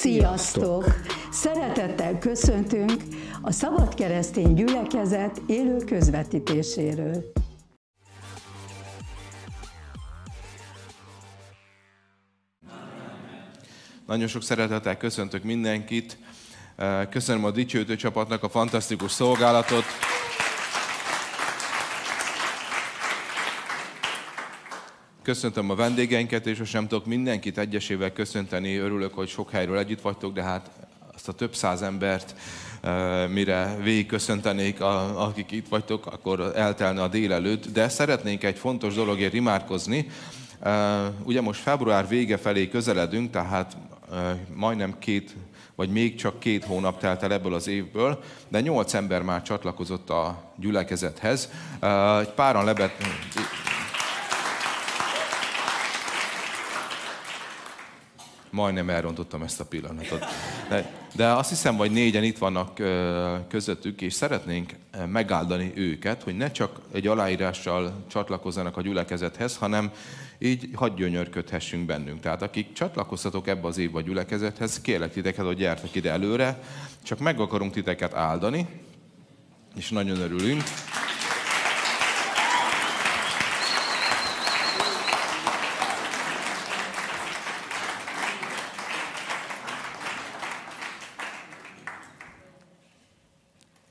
Sziasztok! Szeretettel köszöntünk a Szabad Keresztény Gyülekezet élő közvetítéséről. Nagyon sok szeretettel köszöntök mindenkit. Köszönöm a dicsőítő csapatnak a fantasztikus szolgálatot. Köszöntöm a vendégeinket, és most nem tudok mindenkit egyesével köszönteni. Örülök, hogy sok helyről együtt vagytok, de hát azt a több száz embert, mire végig köszöntenék, akik itt vagytok, akkor eltelne a délelőtt. De szeretnénk egy fontos dologért imádkozni. Ugye most február vége felé közeledünk, tehát majdnem két, vagy még csak két hónap telt el ebből az évből, de nyolc ember már csatlakozott a gyülekezethez. Egy páran lebet... Majdnem elrontottam ezt a pillanatot. De, de azt hiszem, hogy négyen itt vannak közöttük, és szeretnénk megáldani őket, hogy ne csak egy aláírással csatlakozzanak a gyülekezethez, hanem így hadd gyönyörködhessünk bennünk. Tehát akik csatlakoztatok ebbe az évbe a gyülekezethez, kérlek titeket, hogy gyertek ide előre, csak meg akarunk titeket áldani, és nagyon örülünk.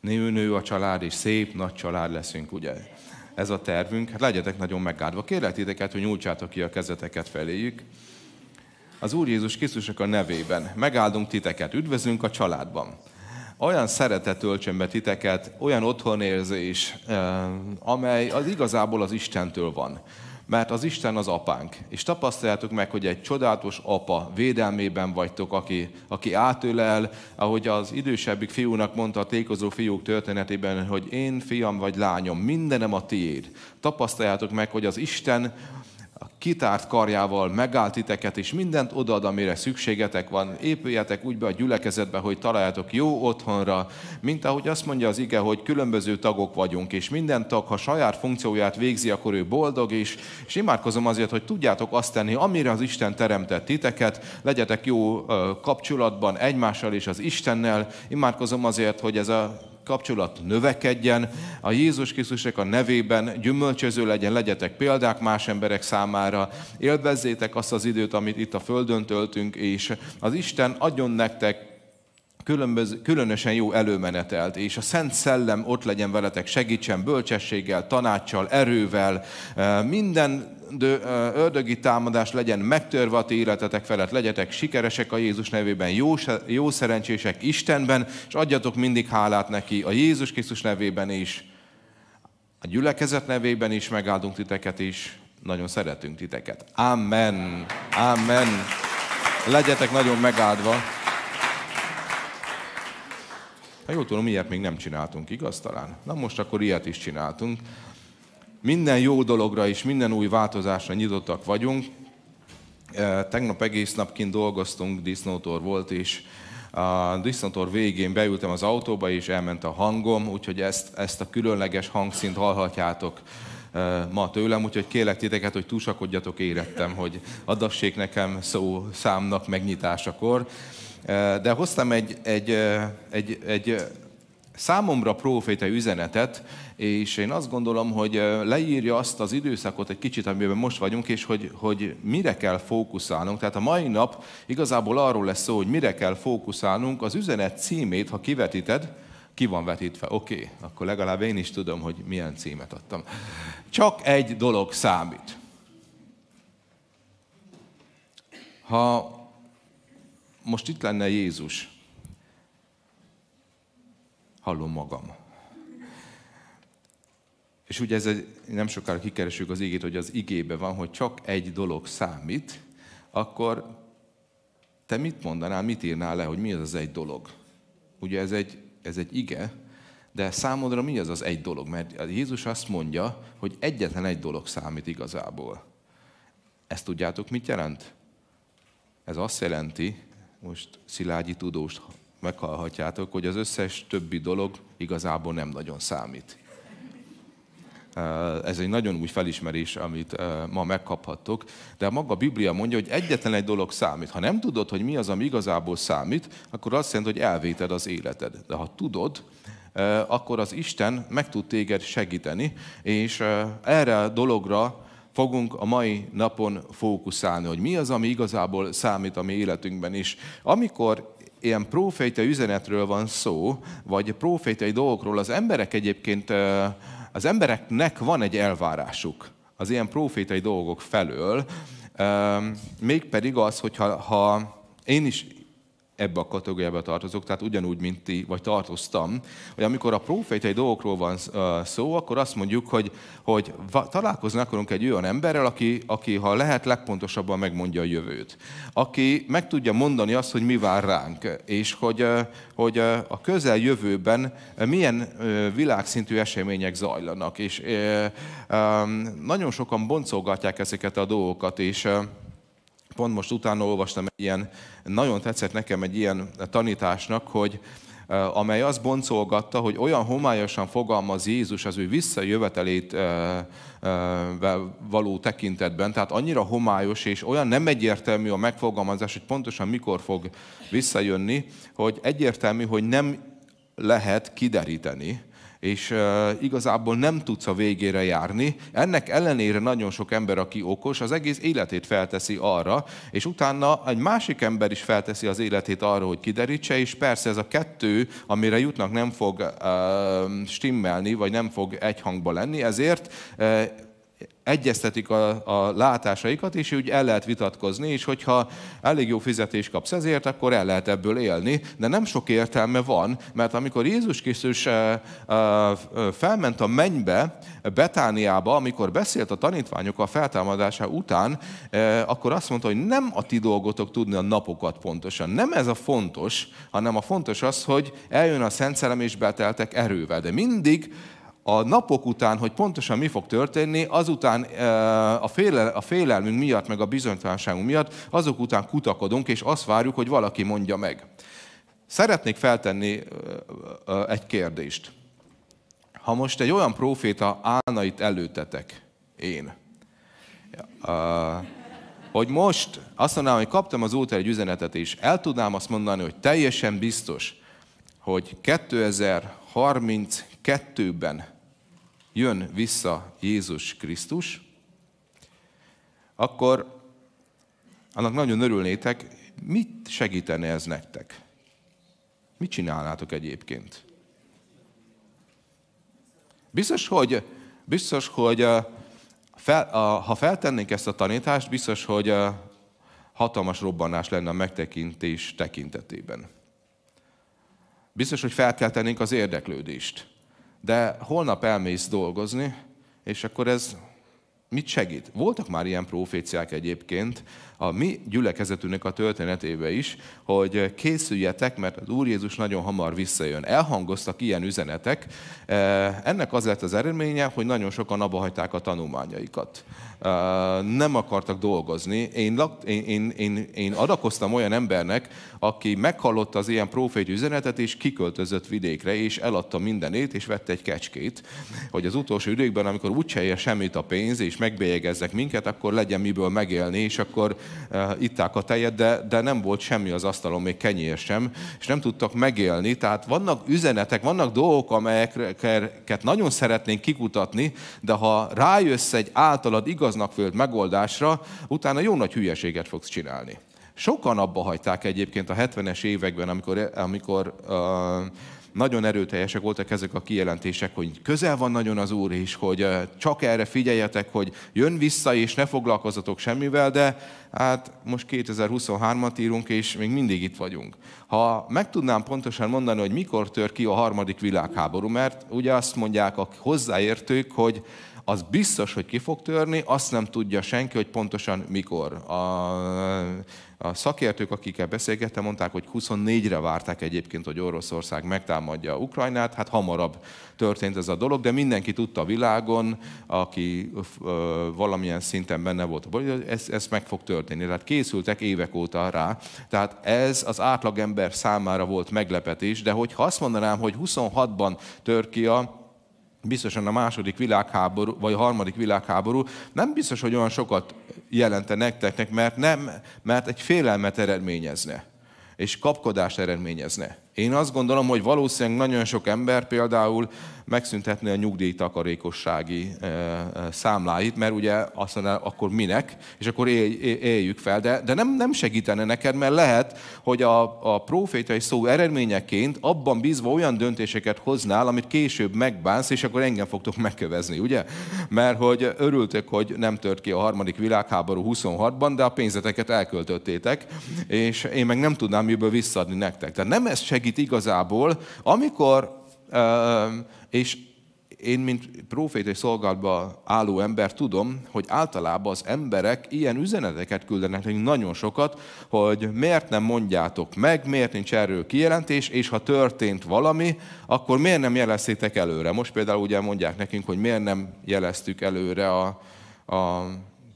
Nő-nő a család, és szép nagy család leszünk, ugye? Ez a tervünk. Hát legyetek nagyon megáldva. Kérlek titeket, hogy nyújtsátok ki a kezeteket feléjük. Az Úr Jézus Krisztusok a nevében megáldunk titeket, üdvözlünk a családban. Olyan szeretet töltsön be titeket, olyan otthonérzés, eh, amely az igazából az Istentől van mert az Isten az apánk. És tapasztaljátok meg, hogy egy csodálatos apa védelmében vagytok, aki, aki átölel, ahogy az idősebbik fiúnak mondta a tékozó fiúk történetében, hogy én fiam vagy lányom, mindenem a tiéd. Tapasztaljátok meg, hogy az Isten kitárt karjával megállt titeket, és mindent odaad, amire szükségetek van. Épüljetek úgy be a gyülekezetbe, hogy találjátok jó otthonra, mint ahogy azt mondja az ige, hogy különböző tagok vagyunk, és minden tag, ha saját funkcióját végzi, akkor ő boldog is. És imádkozom azért, hogy tudjátok azt tenni, amire az Isten teremtett titeket, legyetek jó kapcsolatban egymással és az Istennel. Imádkozom azért, hogy ez a kapcsolat növekedjen, a Jézus Krisztusnak a nevében gyümölcsöző legyen, legyetek példák más emberek számára, élvezzétek azt az időt, amit itt a Földön töltünk, és az Isten adjon nektek különösen jó előmenetelt, és a Szent Szellem ott legyen veletek, segítsen bölcsességgel, tanácssal, erővel, minden ördögi támadás legyen megtörve a ti életetek felett, legyetek sikeresek a Jézus nevében, jó, jó szerencsések Istenben, és adjatok mindig hálát neki a Jézus Krisztus nevében is, a gyülekezet nevében is megáldunk titeket is, nagyon szeretünk titeket. Amen. Amen. Legyetek nagyon megáldva. Ha jól tudom, ilyet még nem csináltunk, igaz talán? Na most akkor ilyet is csináltunk. Minden jó dologra és minden új változásra nyitottak vagyunk. E, tegnap egész nap kint dolgoztunk, disznótor volt, és a disznótor végén beültem az autóba, és elment a hangom, úgyhogy ezt, ezt a különleges hangszint hallhatjátok e, ma tőlem, úgyhogy kérlek titeket, hogy túlsakodjatok érettem, hogy adassék nekem szó számnak megnyitásakor. De hoztam egy, egy, egy, egy számomra proféta üzenetet, és én azt gondolom, hogy leírja azt az időszakot egy kicsit, amiben most vagyunk, és hogy, hogy mire kell fókuszálnunk. Tehát a mai nap igazából arról lesz szó, hogy mire kell fókuszálnunk. Az üzenet címét, ha kivetíted, ki van vetítve. Oké, okay, akkor legalább én is tudom, hogy milyen címet adtam. Csak egy dolog számít. Ha most itt lenne Jézus, hallom magam. És ugye ez egy, nem sokára kikeresünk az igét, hogy az igébe van, hogy csak egy dolog számít, akkor te mit mondanál, mit írnál le, hogy mi az az egy dolog? Ugye ez egy, ez egy ige, de számodra mi az az egy dolog? Mert Jézus azt mondja, hogy egyetlen egy dolog számít igazából. Ezt tudjátok, mit jelent? Ez azt jelenti, most Szilágyi tudóst meghallhatjátok, hogy az összes többi dolog igazából nem nagyon számít. Ez egy nagyon új felismerés, amit ma megkaphattok. De maga a Biblia mondja, hogy egyetlen egy dolog számít. Ha nem tudod, hogy mi az, ami igazából számít, akkor azt jelenti, hogy elvéted az életed. De ha tudod, akkor az Isten meg tud téged segíteni, és erre a dologra fogunk a mai napon fókuszálni, hogy mi az, ami igazából számít a mi életünkben is. Amikor ilyen profétai üzenetről van szó, vagy profétai dolgokról, az emberek egyébként, az embereknek van egy elvárásuk az ilyen profétai dolgok felől, mégpedig az, hogyha ha én is ebbe a kategóriába tartozok, tehát ugyanúgy, mint ti, vagy tartoztam, hogy amikor a profétai dolgokról van szó, akkor azt mondjuk, hogy, hogy találkozni akarunk egy olyan emberrel, aki, aki, ha lehet, legpontosabban megmondja a jövőt. Aki meg tudja mondani azt, hogy mi vár ránk, és hogy, hogy a közeljövőben milyen világszintű események zajlanak. És nagyon sokan boncolgatják ezeket a dolgokat, és pont most utána olvastam egy ilyen, nagyon tetszett nekem egy ilyen tanításnak, hogy amely azt boncolgatta, hogy olyan homályosan fogalmaz Jézus az ő visszajövetelét való tekintetben, tehát annyira homályos és olyan nem egyértelmű a megfogalmazás, hogy pontosan mikor fog visszajönni, hogy egyértelmű, hogy nem lehet kideríteni, és igazából nem tudsz a végére járni. Ennek ellenére nagyon sok ember, aki okos, az egész életét felteszi arra, és utána egy másik ember is felteszi az életét arra, hogy kiderítse, és persze ez a kettő, amire jutnak, nem fog stimmelni, vagy nem fog egyhangba lenni, ezért egyeztetik a, a látásaikat, és úgy el lehet vitatkozni, és hogyha elég jó fizetést kapsz ezért, akkor el lehet ebből élni, de nem sok értelme van, mert amikor Jézus Krisztus eh, eh, felment a mennybe, Betániába, amikor beszélt a tanítványok a feltámadása után, eh, akkor azt mondta, hogy nem a ti dolgotok tudni a napokat pontosan. Nem ez a fontos, hanem a fontos az, hogy eljön a Szent Szellem és beteltek erővel. De mindig a napok után, hogy pontosan mi fog történni, azután a, félel, a félelmünk miatt, meg a bizonytalanságunk miatt, azok után kutakodunk, és azt várjuk, hogy valaki mondja meg. Szeretnék feltenni egy kérdést. Ha most egy olyan proféta állna itt előtetek, én, hogy most azt mondanám, hogy kaptam az útra egy üzenetet, és el tudnám azt mondani, hogy teljesen biztos, hogy 2032-ben jön vissza Jézus Krisztus, akkor annak nagyon örülnétek, mit segítene ez nektek? Mit csinálnátok egyébként? Biztos, hogy, biztos, hogy fel, a, ha feltennénk ezt a tanítást, biztos, hogy a hatalmas robbanás lenne a megtekintés tekintetében. Biztos, hogy felkeltenénk az érdeklődést de holnap elmész dolgozni, és akkor ez mit segít? Voltak már ilyen proféciák egyébként a mi gyülekezetünknek a történetébe is, hogy készüljetek, mert az Úr Jézus nagyon hamar visszajön. Elhangoztak ilyen üzenetek. Ennek az lett az eredménye, hogy nagyon sokan abba hagyták a tanulmányaikat nem akartak dolgozni. Én, én, én, én adakoztam olyan embernek, aki meghallotta az ilyen profét üzenetet, és kiköltözött vidékre, és eladta mindenét, és vette egy kecskét, hogy az utolsó időkben, amikor úgyse ér semmit a pénz, és megbélyegezzek minket, akkor legyen miből megélni, és akkor uh, itták a tejet, de, de nem volt semmi az asztalon, még kenyér sem, és nem tudtak megélni. Tehát vannak üzenetek, vannak dolgok, amelyeket nagyon szeretnénk kikutatni, de ha rájössz egy általad igaz igaznak föld megoldásra, utána jó nagy hülyeséget fogsz csinálni. Sokan abba hagyták egyébként a 70-es években, amikor, amikor uh, nagyon erőteljesek voltak ezek a kijelentések, hogy közel van nagyon az Úr, és hogy csak erre figyeljetek, hogy jön vissza, és ne foglalkozatok semmivel, de hát most 2023-at írunk, és még mindig itt vagyunk. Ha meg tudnám pontosan mondani, hogy mikor tör ki a harmadik világháború, mert ugye azt mondják a hozzáértők, hogy az biztos, hogy ki fog törni, azt nem tudja senki, hogy pontosan mikor. A, a szakértők, akikkel beszélgettem, mondták, hogy 24-re várták egyébként, hogy Oroszország megtámadja Ukrajnát, hát hamarabb történt ez a dolog, de mindenki tudta a világon, aki ö, valamilyen szinten benne volt, hogy ez, ez meg fog történni. Tehát készültek évek óta rá. Tehát ez az átlagember számára volt meglepetés, de hogyha azt mondanám, hogy 26-ban tör ki a biztosan a második világháború, vagy a harmadik világháború nem biztos, hogy olyan sokat jelente nektek, mert, nem, mert egy félelmet eredményezne, és kapkodást eredményezne. Én azt gondolom, hogy valószínűleg nagyon sok ember például megszüntetni a nyugdíjtakarékossági számláit, mert ugye azt mondja, akkor minek, és akkor éljük fel. De, de nem, nem segítene neked, mert lehet, hogy a, a profétai szó eredményeként abban bízva olyan döntéseket hoznál, amit később megbánsz, és akkor engem fogtok megkövezni, ugye? Mert hogy örültök, hogy nem tört ki a harmadik világháború 26-ban, de a pénzeteket elköltöttétek, és én meg nem tudnám miből visszaadni nektek. Tehát nem ez segít igazából, amikor és én, mint profétai szolgálatban álló ember tudom, hogy általában az emberek ilyen üzeneteket küldenek nekünk nagyon sokat, hogy miért nem mondjátok meg, miért nincs erről kijelentés, és ha történt valami, akkor miért nem jeleztétek előre. Most például ugye mondják nekünk, hogy miért nem jeleztük előre a, a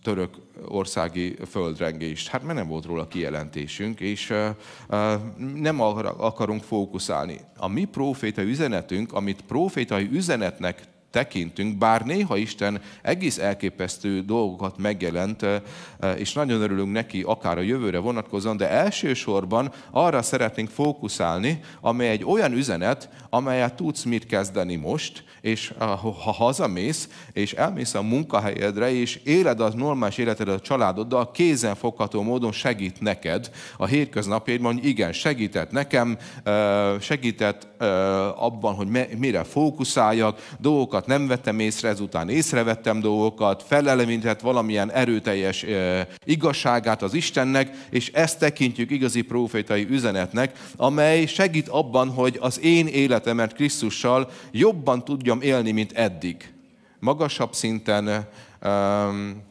török országi földrengést. Hát mert nem volt róla kijelentésünk, és nem akarunk fókuszálni. A mi profétai üzenetünk, amit profétai üzenetnek tekintünk, bár néha Isten egész elképesztő dolgokat megjelent, és nagyon örülünk neki, akár a jövőre vonatkozóan, de elsősorban arra szeretnénk fókuszálni, amely egy olyan üzenet, amelyet tudsz mit kezdeni most, és ha hazamész, és elmész a munkahelyedre, és éled az normális életedet a családoddal, kézenfogható módon segít neked. A hétköznapjaidban, hogy igen, segített nekem, segített abban, hogy mire fókuszáljak, dolgokat nem vettem észre, ezután észrevettem dolgokat, felelevinített valamilyen erőteljes igazságát az Istennek, és ezt tekintjük igazi profétai üzenetnek, amely segít abban, hogy az én életemet Krisztussal jobban tudjam élni, mint eddig. Magasabb szinten, um,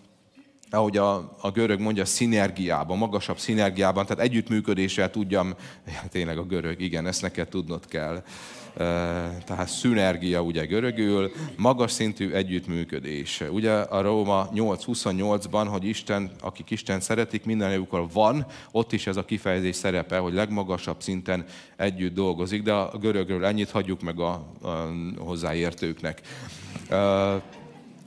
ahogy a, a görög mondja, szinergiában, magasabb szinergiában, tehát együttműködéssel tudjam, ja, tényleg a görög, igen, ezt neked tudnod kell. Tehát szünergia ugye görögül, magas szintű együttműködés. Ugye a Róma 8.28-ban, hogy Isten, akik Isten szeretik, minden van, ott is ez a kifejezés szerepe, hogy legmagasabb szinten együtt dolgozik, de a görögről ennyit hagyjuk meg a, a hozzáértőknek.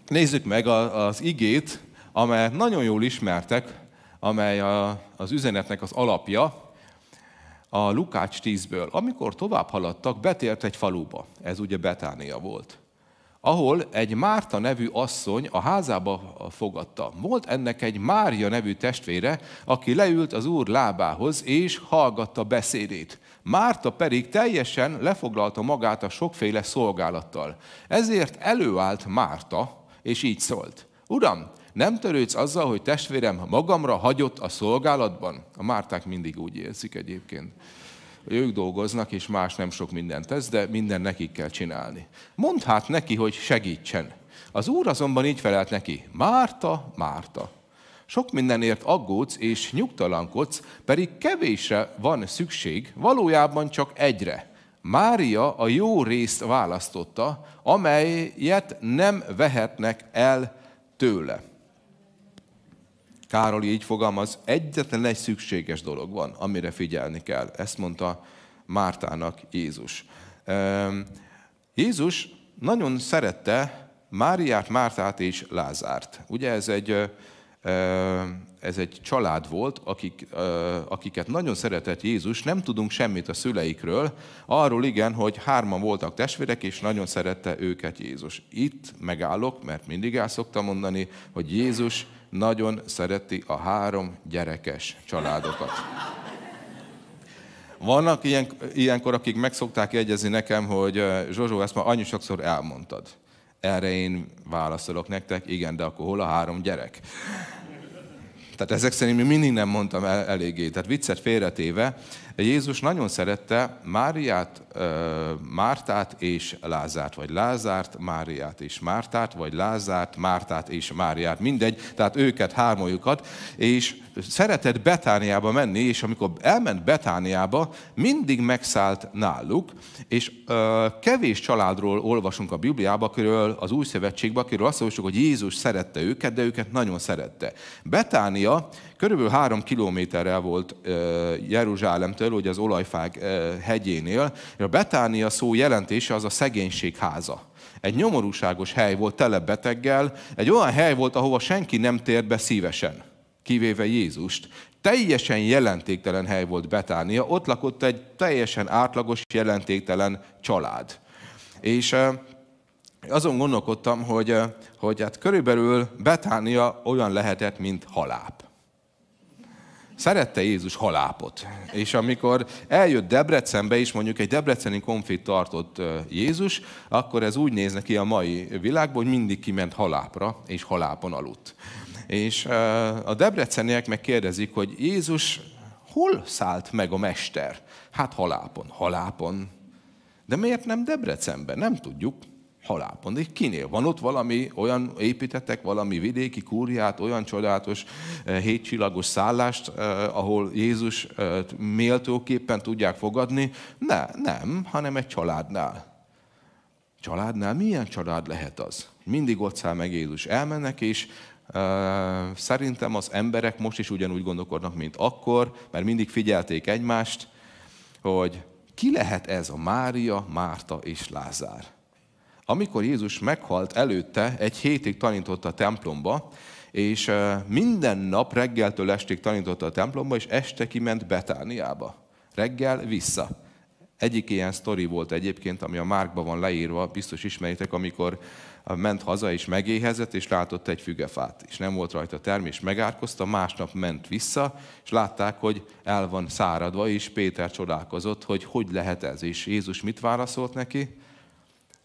Nézzük meg az igét, amelyet nagyon jól ismertek, amely a, az üzenetnek az alapja, a Lukács 10-ből. Amikor tovább haladtak, betért egy faluba, ez ugye Betánia volt, ahol egy Márta nevű asszony a házába fogadta. Volt ennek egy Mária nevű testvére, aki leült az úr lábához, és hallgatta beszédét. Márta pedig teljesen lefoglalta magát a sokféle szolgálattal. Ezért előállt Márta, és így szólt. Uram, nem törődsz azzal, hogy testvérem magamra hagyott a szolgálatban? A Márták mindig úgy érzik egyébként. Hogy ők dolgoznak, és más nem sok mindent tesz, de minden nekik kell csinálni. Mondd hát neki, hogy segítsen. Az úr azonban így felelt neki, Márta, Márta, sok mindenért aggódsz és nyugtalankodsz, pedig kevésre van szükség, valójában csak egyre. Mária a jó részt választotta, amelyet nem vehetnek el tőle. Károl így fogalmaz, egyetlen egy szükséges dolog van, amire figyelni kell. Ezt mondta Mártának Jézus. Jézus nagyon szerette Máriát, Mártát és Lázárt. Ugye ez egy, ez egy család volt, akik, akiket nagyon szeretett Jézus, nem tudunk semmit a szüleikről, arról igen, hogy hárman voltak testvérek, és nagyon szerette őket Jézus. Itt megállok, mert mindig el szoktam mondani, hogy Jézus nagyon szereti a három gyerekes családokat. Vannak ilyen, ilyenkor, akik meg szokták jegyezni nekem, hogy Zsozsó, ezt már annyi sokszor elmondtad. Erre én válaszolok nektek, igen, de akkor hol a három gyerek? Tehát ezek szerint mi mindig nem mondtam el, eléggé. Tehát viccet félretéve, Jézus nagyon szerette Máriát, Mártát és Lázárt, vagy Lázárt, Máriát és Mártát, vagy Lázárt, Mártát és Máriát, mindegy, tehát őket, hármójukat, és szeretett Betániába menni, és amikor elment Betániába, mindig megszállt náluk, és ö, kevés családról olvasunk a Bibliába, akiről az Új Szövetségben, akiről azt olvasjuk, hogy Jézus szerette őket, de őket nagyon szerette. Betánia körülbelül három kilométerrel volt Jeruzsálemtől, ugye az olajfák hegyénél. A Betánia szó jelentése az a szegénység háza. Egy nyomorúságos hely volt tele beteggel, egy olyan hely volt, ahova senki nem tért be szívesen, kivéve Jézust. Teljesen jelentéktelen hely volt Betánia, ott lakott egy teljesen átlagos, jelentéktelen család. És azon gondolkodtam, hogy, hogy hát körülbelül Betánia olyan lehetett, mint haláp. Szerette Jézus halápot. És amikor eljött Debrecenbe is, mondjuk egy debreceni konfit tartott Jézus, akkor ez úgy néz neki a mai világban, hogy mindig kiment halápra, és halápon aludt. És a debreceniek megkérdezik, hogy Jézus hol szállt meg a mester? Hát halápon. Halápon. De miért nem Debrecenben? Nem tudjuk halápon. De kinél? Van ott valami, olyan építettek valami vidéki kúriát, olyan csodálatos eh, hétcsillagos szállást, eh, ahol Jézus eh, méltóképpen tudják fogadni? Ne, nem, hanem egy családnál. Családnál milyen család lehet az? Mindig ott száll meg Jézus. Elmennek, és szerintem az emberek most is ugyanúgy gondolkodnak, mint akkor, mert mindig figyelték egymást, hogy ki lehet ez a Mária, Márta és Lázár. Amikor Jézus meghalt előtte, egy hétig tanította a templomba, és minden nap reggeltől estig tanította a templomba, és este kiment Betániába. Reggel vissza. Egyik ilyen sztori volt egyébként, ami a Márkban van leírva, biztos ismeritek, amikor ment haza és megéhezett, és látott egy fügefát, és nem volt rajta termés, megárkozta, másnap ment vissza, és látták, hogy el van száradva, és Péter csodálkozott, hogy hogy lehet ez, és Jézus mit válaszolt neki?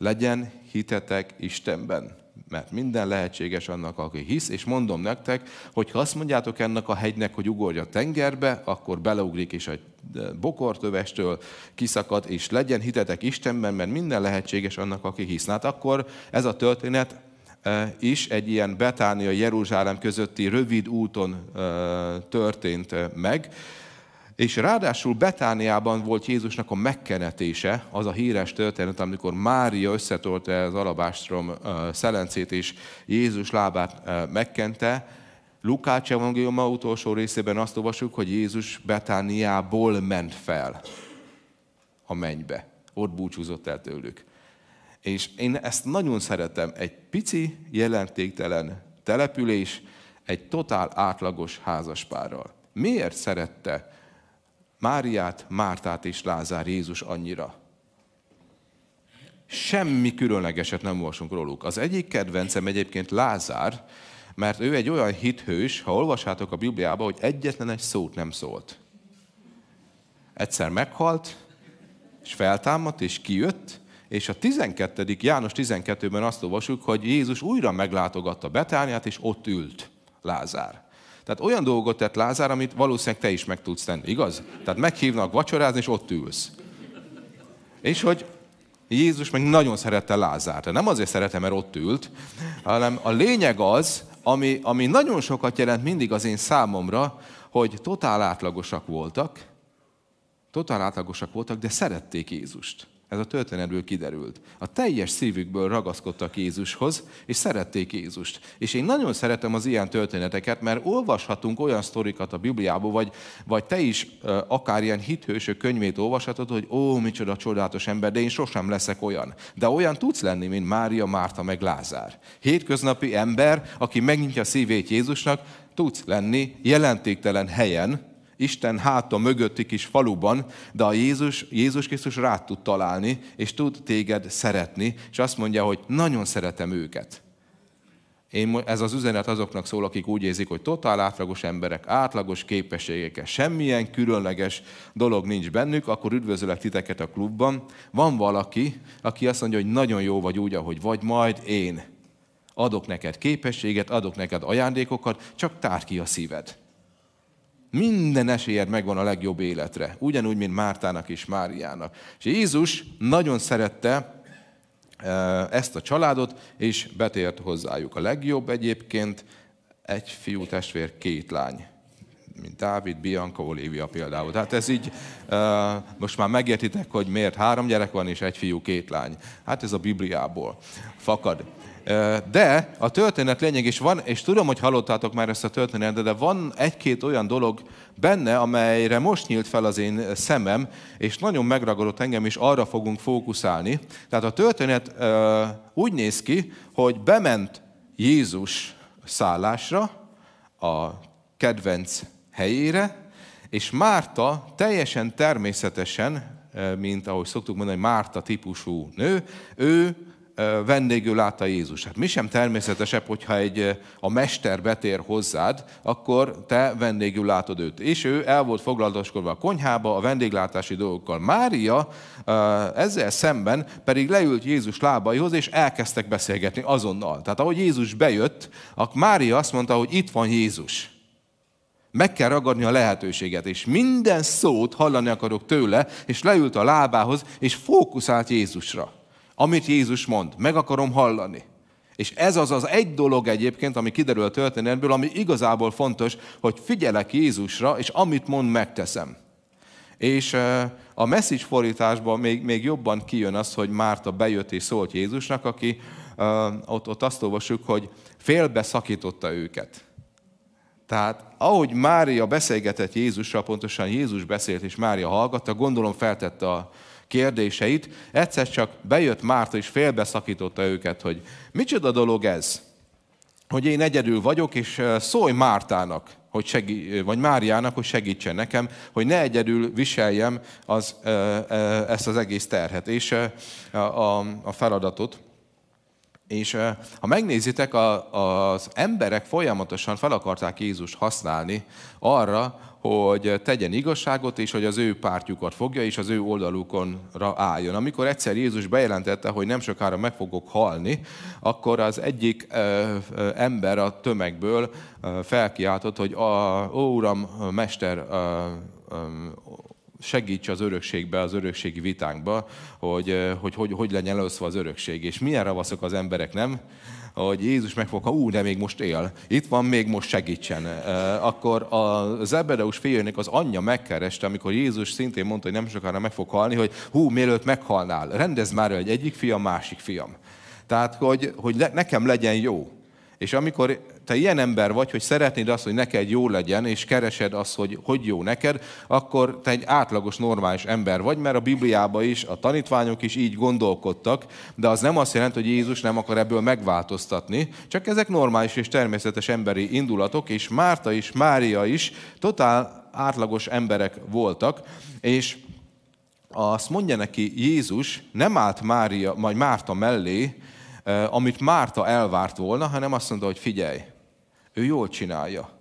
Legyen hitetek Istenben. Mert minden lehetséges annak, aki hisz, és mondom nektek, hogy ha azt mondjátok ennek a hegynek, hogy ugorja a tengerbe, akkor beleugrik, és a bokortövestől kiszakad, és legyen hitetek Istenben, mert minden lehetséges annak, aki hisz. Hát akkor ez a történet e, is egy ilyen Betánia-Jeruzsálem közötti rövid úton e, történt e, meg, és ráadásul Betániában volt Jézusnak a megkenetése, az a híres történet, amikor Mária összetolta az alabástrom szelencét, és Jézus lábát megkente. Lukács evangéliuma utolsó részében azt olvasjuk, hogy Jézus Betániából ment fel a mennybe. Ott búcsúzott el tőlük. És én ezt nagyon szeretem. Egy pici, jelentéktelen település, egy totál átlagos házaspárral. Miért szerette Máriát, Mártát és Lázár Jézus annyira. Semmi különlegeset nem olvasunk róluk. Az egyik kedvencem egyébként Lázár, mert ő egy olyan hithős, ha olvassátok a Bibliába, hogy egyetlen egy szót nem szólt. Egyszer meghalt, és feltámadt, és kijött, és a 12. János 12-ben azt olvasjuk, hogy Jézus újra meglátogatta Betániát, és ott ült Lázár. Tehát olyan dolgot tett Lázár, amit valószínűleg te is meg tudsz tenni, igaz? Tehát meghívnak vacsorázni, és ott ülsz. És hogy Jézus meg nagyon szerette Lázár. De nem azért szeretem, mert ott ült, hanem a lényeg az, ami, ami nagyon sokat jelent mindig az én számomra, hogy totál átlagosak voltak, totál átlagosak voltak, de szerették Jézust. Ez a történetből kiderült. A teljes szívükből ragaszkodtak Jézushoz, és szerették Jézust. És én nagyon szeretem az ilyen történeteket, mert olvashatunk olyan sztorikat a Bibliából, vagy, vagy te is akár ilyen hithősök könyvét olvashatod, hogy ó, micsoda csodálatos ember, de én sosem leszek olyan. De olyan tudsz lenni, mint Mária, Márta, meg Lázár. Hétköznapi ember, aki megnyitja a szívét Jézusnak, tudsz lenni jelentéktelen helyen, Isten háta mögötti kis faluban, de a Jézus, Jézus Krisztus rád tud találni, és tud téged szeretni, és azt mondja, hogy nagyon szeretem őket. Én, ez az üzenet azoknak szól, akik úgy érzik, hogy totál átlagos emberek, átlagos képességekkel, semmilyen különleges dolog nincs bennük, akkor üdvözöllek titeket a klubban. Van valaki, aki azt mondja, hogy nagyon jó vagy úgy, ahogy vagy, majd én adok neked képességet, adok neked ajándékokat, csak tárd ki a szíved. Minden esélyed megvan a legjobb életre. Ugyanúgy, mint Mártának és Máriának. És Jézus nagyon szerette e, ezt a családot, és betért hozzájuk. A legjobb egyébként egy fiú testvér, két lány mint Dávid, Bianca, Olivia például. Tehát ez így, e, most már megértitek, hogy miért három gyerek van, és egy fiú, két lány. Hát ez a Bibliából fakad. De a történet lényeg is van, és tudom, hogy hallottátok már ezt a történetet, de van egy-két olyan dolog benne, amelyre most nyílt fel az én szemem, és nagyon megragadott engem, és arra fogunk fókuszálni. Tehát a történet úgy néz ki, hogy bement Jézus szállásra, a kedvenc helyére, és Márta teljesen természetesen, mint ahogy szoktuk mondani, Márta típusú nő, ő vendégül látta Jézus. Hát mi sem természetesebb, hogyha egy, a mester betér hozzád, akkor te vendégül látod őt. És ő el volt foglalatoskodva a konyhába a vendéglátási dolgokkal. Mária ezzel szemben pedig leült Jézus lábaihoz, és elkezdtek beszélgetni azonnal. Tehát ahogy Jézus bejött, Mária azt mondta, hogy itt van Jézus. Meg kell ragadni a lehetőséget, és minden szót hallani akarok tőle, és leült a lábához, és fókuszált Jézusra amit Jézus mond. Meg akarom hallani. És ez az az egy dolog egyébként, ami kiderül a történetből, ami igazából fontos, hogy figyelek Jézusra, és amit mond, megteszem. És a message fordításban még, még jobban kijön az, hogy Márta bejött és szólt Jézusnak, aki ott, ott azt olvasjuk, hogy félbe szakította őket. Tehát ahogy Mária beszélgetett Jézusra, pontosan Jézus beszélt, és Mária hallgatta, gondolom feltette a, kérdéseit, egyszer csak bejött Márta és félbeszakította őket, hogy micsoda dolog ez, hogy én egyedül vagyok, és szólj Mártának, hogy segí- vagy Máriának, hogy segítsen nekem, hogy ne egyedül viseljem az, ezt az egész terhet és a, a feladatot. És ha megnézitek, az emberek folyamatosan fel akarták Jézust használni arra, hogy tegyen igazságot, és hogy az ő pártjukat fogja, és az ő oldalukonra álljon. Amikor egyszer Jézus bejelentette, hogy nem sokára meg fogok halni, akkor az egyik ember a tömegből felkiáltott, hogy ó, Uram, Mester, segíts az örökségbe, az örökségi vitánkba, hogy hogy, hogy, hogy legyen eloszva az örökség. És milyen ravaszok az emberek, nem? Hogy Jézus megfogta, ú, de még most él, itt van, még most segítsen. Akkor a Zebedeus félőnek az anyja megkereste, amikor Jézus szintén mondta, hogy nem sokára meg fog halni, hogy hú, mielőtt meghalnál, rendezd már egy egyik fiam, másik fiam. Tehát, hogy, hogy nekem legyen jó. És amikor te ilyen ember vagy, hogy szeretnéd azt, hogy neked jó legyen, és keresed azt, hogy hogy jó neked, akkor te egy átlagos, normális ember vagy, mert a Bibliában is, a tanítványok is így gondolkodtak, de az nem azt jelenti, hogy Jézus nem akar ebből megváltoztatni, csak ezek normális és természetes emberi indulatok, és Márta is, Mária is totál átlagos emberek voltak, és azt mondja neki Jézus, nem állt Mária, majd Márta mellé, amit Márta elvárt volna, hanem azt mondta, hogy figyelj, ő jól csinálja.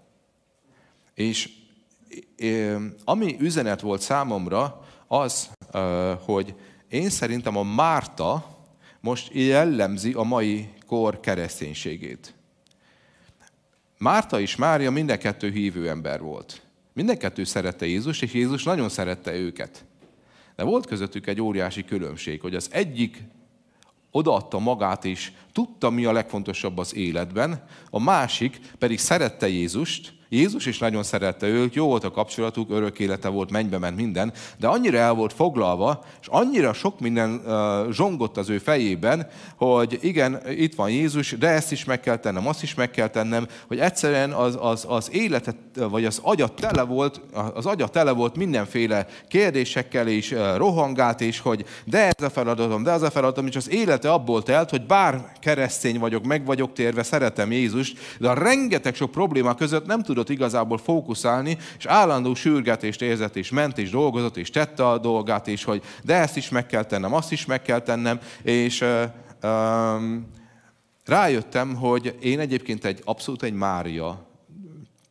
És ami üzenet volt számomra, az, hogy én szerintem a Márta most jellemzi a mai kor kereszténységét. Márta és Mária minden kettő hívő ember volt. Minden kettő szerette Jézus, és Jézus nagyon szerette őket. De volt közöttük egy óriási különbség, hogy az egyik odaadta magát, és tudta, mi a legfontosabb az életben, a másik pedig szerette Jézust, Jézus is nagyon szerette őt, jó volt a kapcsolatuk, örök élete volt, mennybe ment minden, de annyira el volt foglalva, és annyira sok minden uh, zsongott az ő fejében, hogy igen, itt van Jézus, de ezt is meg kell tennem, azt is meg kell tennem, hogy egyszerűen az, az, az életet, vagy az agya tele volt, az agya tele volt mindenféle kérdésekkel, és uh, rohangált, és hogy de ez a feladatom, de az a feladatom, és az élete abból telt, hogy bár keresztény vagyok, meg vagyok térve, szeretem Jézust, de a rengeteg sok probléma között nem tud tudott igazából fókuszálni, és állandó sürgetést érzett, és ment, és dolgozott, és tette a dolgát, és hogy de ezt is meg kell tennem, azt is meg kell tennem, és uh, um, rájöttem, hogy én egyébként egy abszolút egy Mária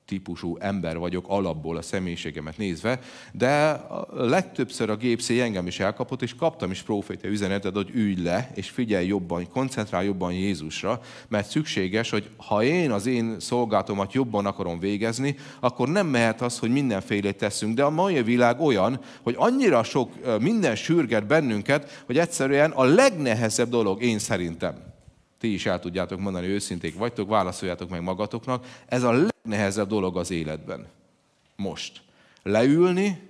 típusú ember vagyok alapból a személyiségemet nézve, de legtöbbször a gépszé engem is elkapott, és kaptam is proféta üzenetet, hogy ülj le, és figyelj jobban, koncentrálj jobban Jézusra, mert szükséges, hogy ha én az én szolgálatomat jobban akarom végezni, akkor nem mehet az, hogy mindenfélét teszünk. De a mai világ olyan, hogy annyira sok minden sürget bennünket, hogy egyszerűen a legnehezebb dolog én szerintem ti is el tudjátok mondani, őszinték vagytok, válaszoljátok meg magatoknak. Ez a legnehezebb dolog az életben. Most. Leülni,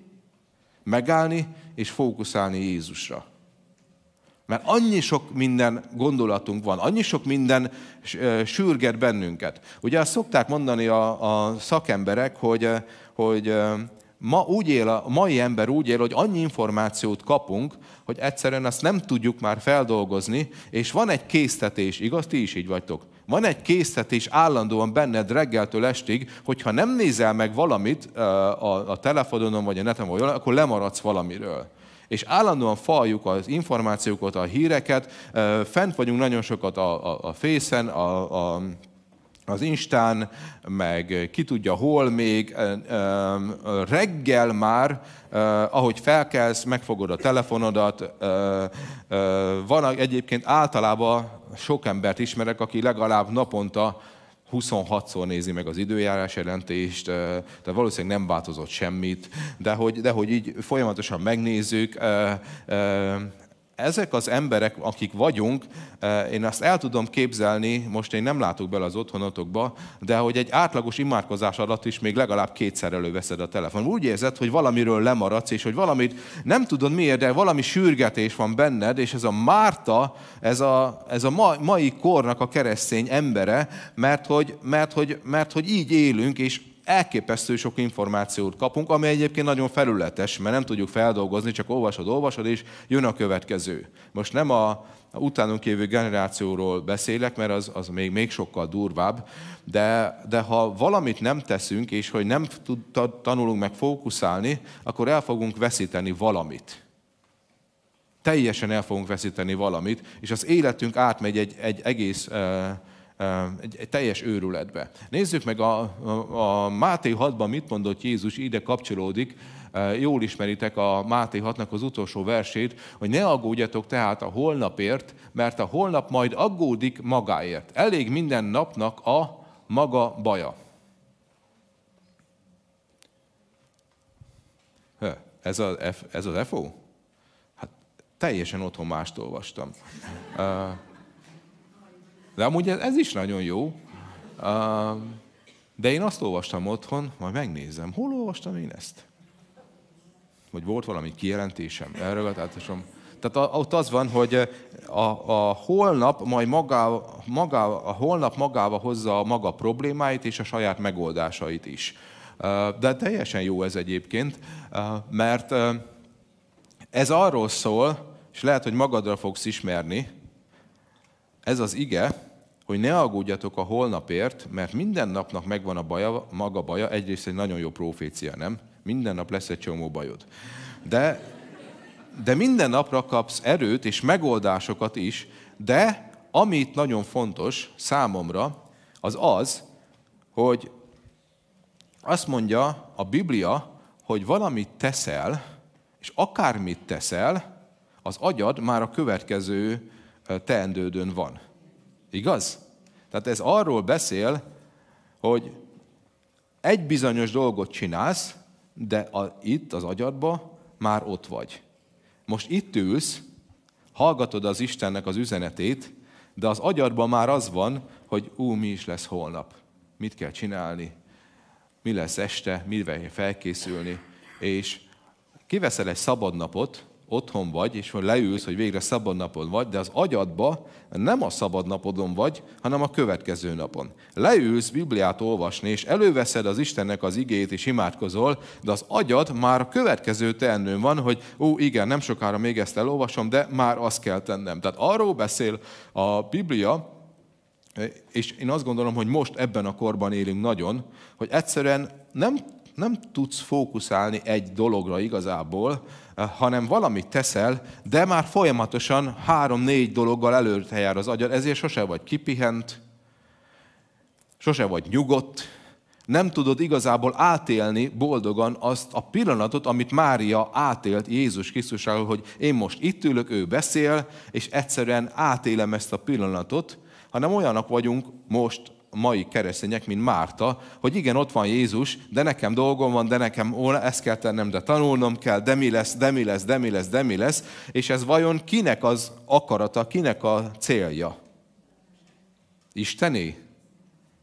megállni és fókuszálni Jézusra. Mert annyi sok minden gondolatunk van, annyi sok minden sürget bennünket. Ugye azt szokták mondani a, a szakemberek, hogy, hogy ma úgy él, a mai ember úgy él, hogy annyi információt kapunk, hogy egyszerűen azt nem tudjuk már feldolgozni, és van egy késztetés, igaz, ti is így vagytok? Van egy késztetés állandóan benned reggeltől estig, hogyha nem nézel meg valamit a, a telefonon vagy a neten, vagy akkor lemaradsz valamiről és állandóan faljuk az információkat, a híreket, fent vagyunk nagyon sokat a, a, a Face-en, a, a az Instán, meg ki tudja hol még, reggel már, ahogy felkelsz, megfogod a telefonodat, van egyébként általában sok embert ismerek, aki legalább naponta 26-szor nézi meg az időjárás jelentést, tehát valószínűleg nem változott semmit, de hogy, de hogy így folyamatosan megnézzük, ezek az emberek, akik vagyunk, eh, én azt el tudom képzelni, most én nem látok bele az otthonotokba, de hogy egy átlagos imádkozás alatt is még legalább kétszer előveszed a telefon. Úgy érzed, hogy valamiről lemaradsz, és hogy valamit nem tudod miért, de valami sürgetés van benned, és ez a Márta, ez a, ez a mai kornak a keresztény embere, mert hogy, mert, hogy, mert hogy így élünk, és elképesztő sok információt kapunk, ami egyébként nagyon felületes, mert nem tudjuk feldolgozni, csak olvasod, olvasod, és jön a következő. Most nem a, a utánunk jövő generációról beszélek, mert az, az még, még sokkal durvább, de, de ha valamit nem teszünk, és hogy nem tud, tanulunk meg fókuszálni, akkor el fogunk veszíteni valamit. Teljesen el fogunk veszíteni valamit, és az életünk átmegy egy, egy egész uh, egy, egy teljes őrületbe. Nézzük meg a, a, a Máté 6-ban mit mondott Jézus, ide kapcsolódik, jól ismeritek a Máté 6-nak az utolsó versét, hogy ne aggódjatok tehát a holnapért, mert a holnap majd aggódik magáért. Elég minden napnak a maga baja. Ez, a ez az FO? Hát teljesen otthon mást olvastam. De amúgy ez, ez is nagyon jó. De én azt olvastam otthon, majd megnézem, hol olvastam én ezt? Vagy volt valami kijelentésem, elragadtátosom. Tehát ott az van, hogy a, a holnap majd magá, magá, a holnap magába hozza a maga problémáit és a saját megoldásait is. De teljesen jó ez egyébként, mert ez arról szól, és lehet, hogy magadra fogsz ismerni, ez az ige, hogy ne aggódjatok a holnapért, mert minden napnak megvan a baja, maga baja, egyrészt egy nagyon jó profécia, nem? Minden nap lesz egy csomó bajod. De, de minden napra kapsz erőt és megoldásokat is, de amit nagyon fontos számomra, az az, hogy azt mondja a Biblia, hogy valamit teszel, és akármit teszel, az agyad már a következő teendődön van. Igaz? Tehát ez arról beszél, hogy egy bizonyos dolgot csinálsz, de a, itt az agyadba már ott vagy. Most itt ülsz, hallgatod az Istennek az üzenetét, de az agyadban már az van, hogy ú, mi is lesz holnap, mit kell csinálni, mi lesz este, mivel felkészülni, és kiveszel egy szabad napot, otthon vagy, és leülsz, hogy végre szabad napon vagy, de az agyadba nem a szabad napodon vagy, hanem a következő napon. Leülsz Bibliát olvasni, és előveszed az Istennek az igét, és imádkozol, de az agyad már a következő teendőn van, hogy ó, igen, nem sokára még ezt elolvasom, de már azt kell tennem. Tehát arról beszél a Biblia, és én azt gondolom, hogy most ebben a korban élünk nagyon, hogy egyszerűen nem, nem tudsz fókuszálni egy dologra igazából, hanem valamit teszel, de már folyamatosan három-négy dologgal előtte jár az agyad, ezért sose vagy kipihent, sose vagy nyugodt, nem tudod igazából átélni boldogan azt a pillanatot, amit Mária átélt Jézus Krisztussal, hogy én most itt ülök, ő beszél, és egyszerűen átélem ezt a pillanatot, hanem olyanok vagyunk most mai keresztények, mint Márta, hogy igen, ott van Jézus, de nekem dolgom van, de nekem ó, ezt kell tennem, de tanulnom kell, de mi lesz, de mi lesz, de mi lesz, de mi lesz, és ez vajon kinek az akarata, kinek a célja? Istené?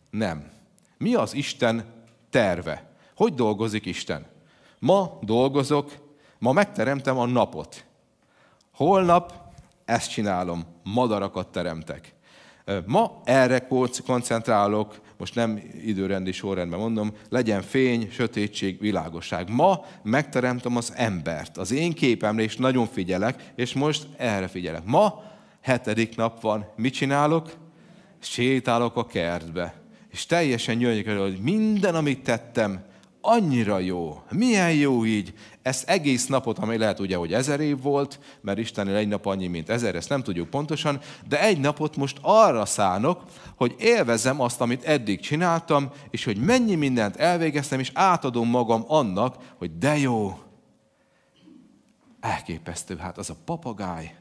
Nem. Mi az Isten terve? Hogy dolgozik Isten? Ma dolgozok, ma megteremtem a napot. Holnap ezt csinálom, madarakat teremtek. Ma erre koncentrálok, most nem időrendi sorrendben mondom, legyen fény, sötétség, világosság. Ma megteremtem az embert, az én képemre, és nagyon figyelek, és most erre figyelek. Ma hetedik nap van, mit csinálok? Sétálok a kertbe. És teljesen gyönyörű, hogy minden, amit tettem, annyira jó. Milyen jó így. Ezt egész napot, ami lehet ugye, hogy ezer év volt, mert Istennél egy nap annyi, mint ezer, ezt nem tudjuk pontosan, de egy napot most arra szánok, hogy élvezem azt, amit eddig csináltam, és hogy mennyi mindent elvégeztem, és átadom magam annak, hogy de jó. Elképesztő, hát az a papagáj,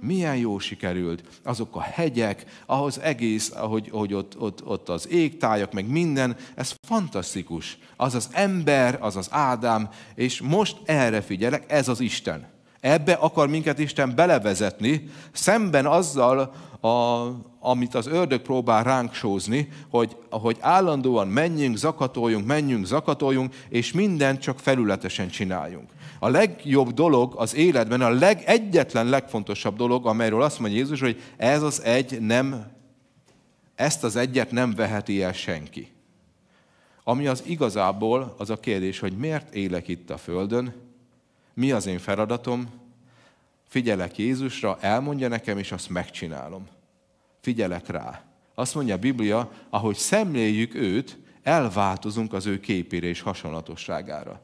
milyen jó sikerült, azok a hegyek, ahhoz egész, ahogy, ahogy ott, ott, ott az égtájak, meg minden, ez fantasztikus. Az az ember, az az Ádám, és most erre figyelek, ez az Isten. Ebbe akar minket Isten belevezetni, szemben azzal, a, amit az ördög próbál ránk sózni, hogy, hogy állandóan menjünk, zakatoljunk, menjünk, zakatoljunk, és mindent csak felületesen csináljunk. A legjobb dolog az életben, a legegyetlen legfontosabb dolog, amelyről azt mondja Jézus, hogy ez az egy nem, ezt az egyet nem veheti el senki. Ami az igazából az a kérdés, hogy miért élek itt a Földön, mi az én feladatom, figyelek Jézusra, elmondja nekem, és azt megcsinálom. Figyelek rá. Azt mondja a Biblia, ahogy szemléljük őt, elváltozunk az ő képére és hasonlatosságára.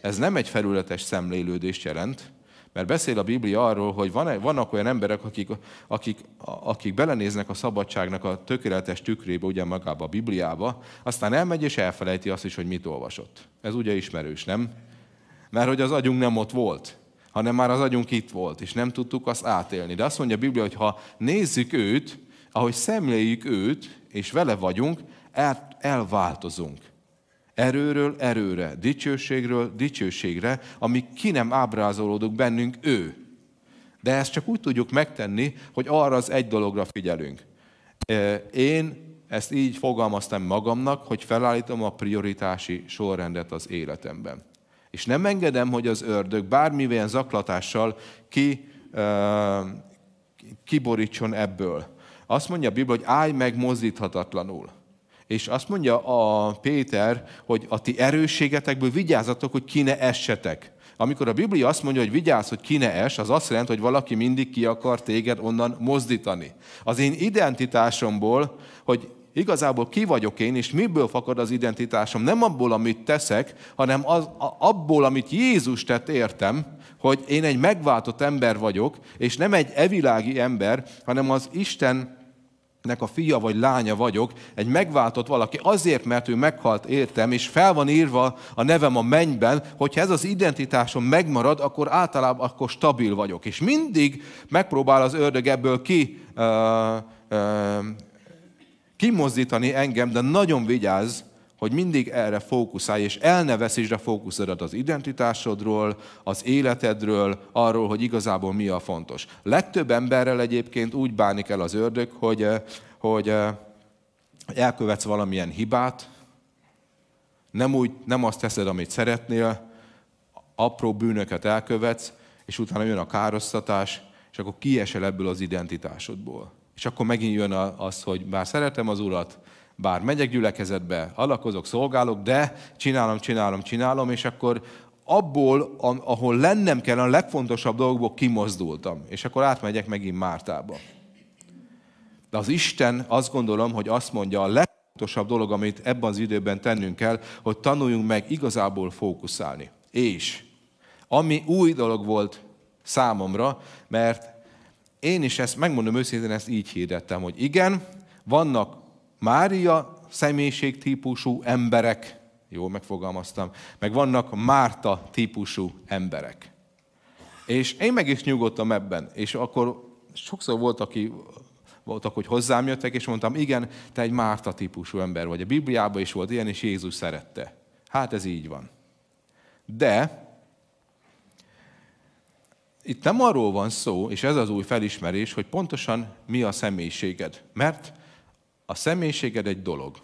Ez nem egy felületes szemlélődést jelent, mert beszél a Biblia arról, hogy van, vannak olyan emberek, akik, akik, akik belenéznek a szabadságnak a tökéletes tükrébe, ugye magába a Bibliába, aztán elmegy és elfelejti azt is, hogy mit olvasott. Ez ugye ismerős, nem? Mert hogy az agyunk nem ott volt, hanem már az agyunk itt volt, és nem tudtuk azt átélni. De azt mondja a Biblia, hogy ha nézzük őt, ahogy szemléljük őt, és vele vagyunk, el, elváltozunk. Erőről erőre, dicsőségről dicsőségre, ami ki nem ábrázolódik bennünk ő. De ezt csak úgy tudjuk megtenni, hogy arra az egy dologra figyelünk. Én ezt így fogalmaztam magamnak, hogy felállítom a prioritási sorrendet az életemben. És nem engedem, hogy az ördög bármilyen zaklatással ki, uh, kiborítson ebből. Azt mondja a Biblia, hogy állj meg mozdíthatatlanul. És azt mondja a Péter, hogy a ti erősségetekből vigyázzatok, hogy ki ne essetek. Amikor a Biblia azt mondja, hogy vigyázz, hogy ki ne es, az azt jelenti, hogy valaki mindig ki akar téged onnan mozdítani. Az én identitásomból, hogy igazából ki vagyok én, és miből fakad az identitásom, nem abból, amit teszek, hanem az, abból, amit Jézus tett értem, hogy én egy megváltott ember vagyok, és nem egy evilági ember, hanem az Isten nek a fia vagy lánya vagyok, egy megváltott valaki, azért, mert ő meghalt értem, és fel van írva a nevem a mennyben, hogyha ez az identitásom megmarad, akkor általában akkor stabil vagyok. És mindig megpróbál az ördög ebből ki, uh, uh, kimozdítani engem, de nagyon vigyáz, hogy mindig erre fókuszálj, és el ne veszítsd a fókuszodat az identitásodról, az életedről, arról, hogy igazából mi a fontos. Legtöbb emberrel egyébként úgy bánik el az ördög, hogy, eh, hogy, eh, elkövetsz valamilyen hibát, nem, úgy, nem azt teszed, amit szeretnél, apró bűnöket elkövetsz, és utána jön a károsztatás, és akkor kiesel ebből az identitásodból. És akkor megint jön az, hogy bár szeretem az Urat, bár megyek gyülekezetbe, alakozok, szolgálok, de csinálom, csinálom, csinálom, és akkor abból, ahol lennem kell, a legfontosabb dolgokból kimozdultam. És akkor átmegyek megint Mártába. De az Isten azt gondolom, hogy azt mondja, a legfontosabb dolog, amit ebben az időben tennünk kell, hogy tanuljunk meg igazából fókuszálni. És ami új dolog volt számomra, mert én is ezt, megmondom őszintén, ezt így hirdettem, hogy igen, vannak Mária személyiségtípusú emberek, jól megfogalmaztam, meg vannak Márta típusú emberek. És én meg is nyugodtam ebben, és akkor sokszor volt, aki voltak, hogy hozzám jöttek, és mondtam, igen, te egy Márta típusú ember vagy. A Bibliában is volt ilyen, és Jézus szerette. Hát ez így van. De itt nem arról van szó, és ez az új felismerés, hogy pontosan mi a személyiséged. Mert a személyiséged egy dolog.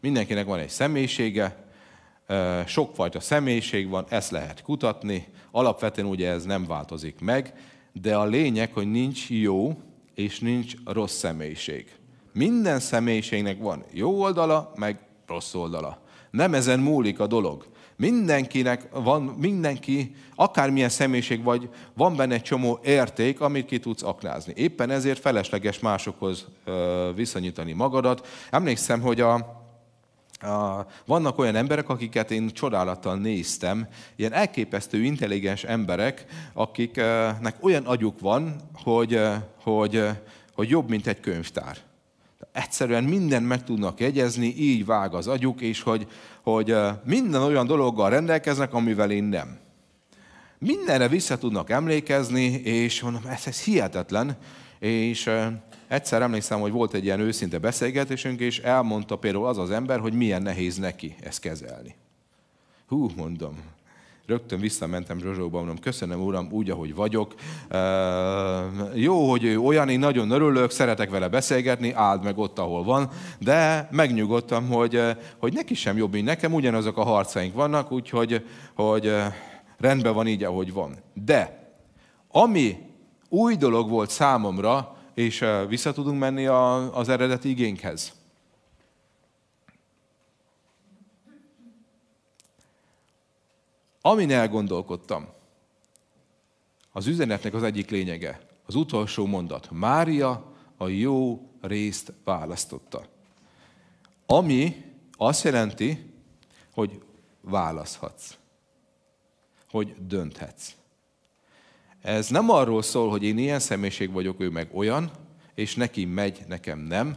Mindenkinek van egy személyisége, sokfajta személyiség van, ezt lehet kutatni, alapvetően ugye ez nem változik meg, de a lényeg, hogy nincs jó és nincs rossz személyiség. Minden személyiségnek van jó oldala, meg rossz oldala. Nem ezen múlik a dolog. Mindenkinek van, mindenki, akármilyen személyiség vagy, van benne egy csomó érték, amit ki tudsz aknázni. Éppen ezért felesleges másokhoz viszonyítani magadat. Emlékszem, hogy a, a, vannak olyan emberek, akiket én csodálattal néztem, ilyen elképesztő intelligens emberek, akiknek olyan agyuk van, hogy, hogy, hogy jobb, mint egy könyvtár. Egyszerűen minden meg tudnak jegyezni, így vág az agyuk, és hogy, hogy minden olyan dologgal rendelkeznek, amivel én nem. Mindenre vissza tudnak emlékezni, és mondom, ez, ez hihetetlen. És egyszer emlékszem, hogy volt egy ilyen őszinte beszélgetésünk, és elmondta például az az ember, hogy milyen nehéz neki ezt kezelni. Hú, mondom, rögtön visszamentem Zsozsóba, mondom, köszönöm Uram, úgy, ahogy vagyok. E, jó, hogy ő olyan, én nagyon örülök, szeretek vele beszélgetni, áld meg ott, ahol van, de megnyugodtam, hogy, hogy neki sem jobb, mint nekem, ugyanazok a harcaink vannak, úgyhogy hogy rendben van így, ahogy van. De ami új dolog volt számomra, és vissza tudunk menni az eredeti igénkhez. Amin elgondolkodtam, az üzenetnek az egyik lényege, az utolsó mondat. Mária a jó részt választotta. Ami azt jelenti, hogy választhatsz, hogy dönthetsz. Ez nem arról szól, hogy én ilyen személyiség vagyok, ő meg olyan, és neki megy, nekem nem,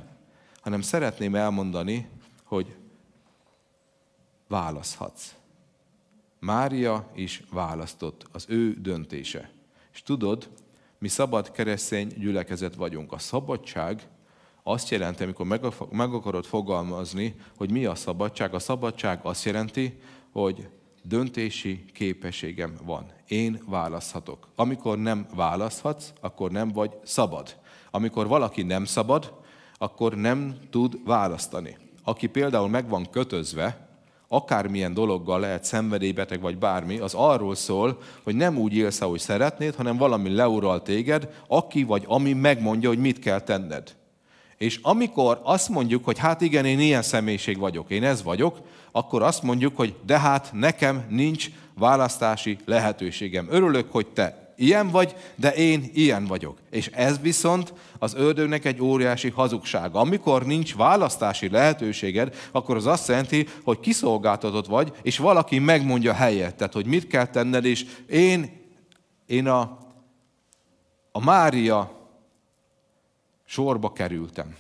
hanem szeretném elmondani, hogy választhatsz. Mária is választott, az ő döntése. És tudod, mi szabad keresztény gyülekezet vagyunk. A szabadság azt jelenti, amikor meg akarod fogalmazni, hogy mi a szabadság. A szabadság azt jelenti, hogy döntési képességem van. Én választhatok. Amikor nem választhatsz, akkor nem vagy szabad. Amikor valaki nem szabad, akkor nem tud választani. Aki például meg van kötözve, akármilyen dologgal lehet szenvedélybeteg vagy bármi, az arról szól, hogy nem úgy élsz, ahogy szeretnéd, hanem valami leural téged, aki vagy ami megmondja, hogy mit kell tenned. És amikor azt mondjuk, hogy hát igen, én ilyen személyiség vagyok, én ez vagyok, akkor azt mondjuk, hogy de hát nekem nincs választási lehetőségem. Örülök, hogy te ilyen vagy, de én ilyen vagyok. És ez viszont az ördögnek egy óriási hazugsága. Amikor nincs választási lehetőséged, akkor az azt jelenti, hogy kiszolgáltatott vagy, és valaki megmondja helyettet, hogy mit kell tenned, és én, én a, a Mária sorba kerültem.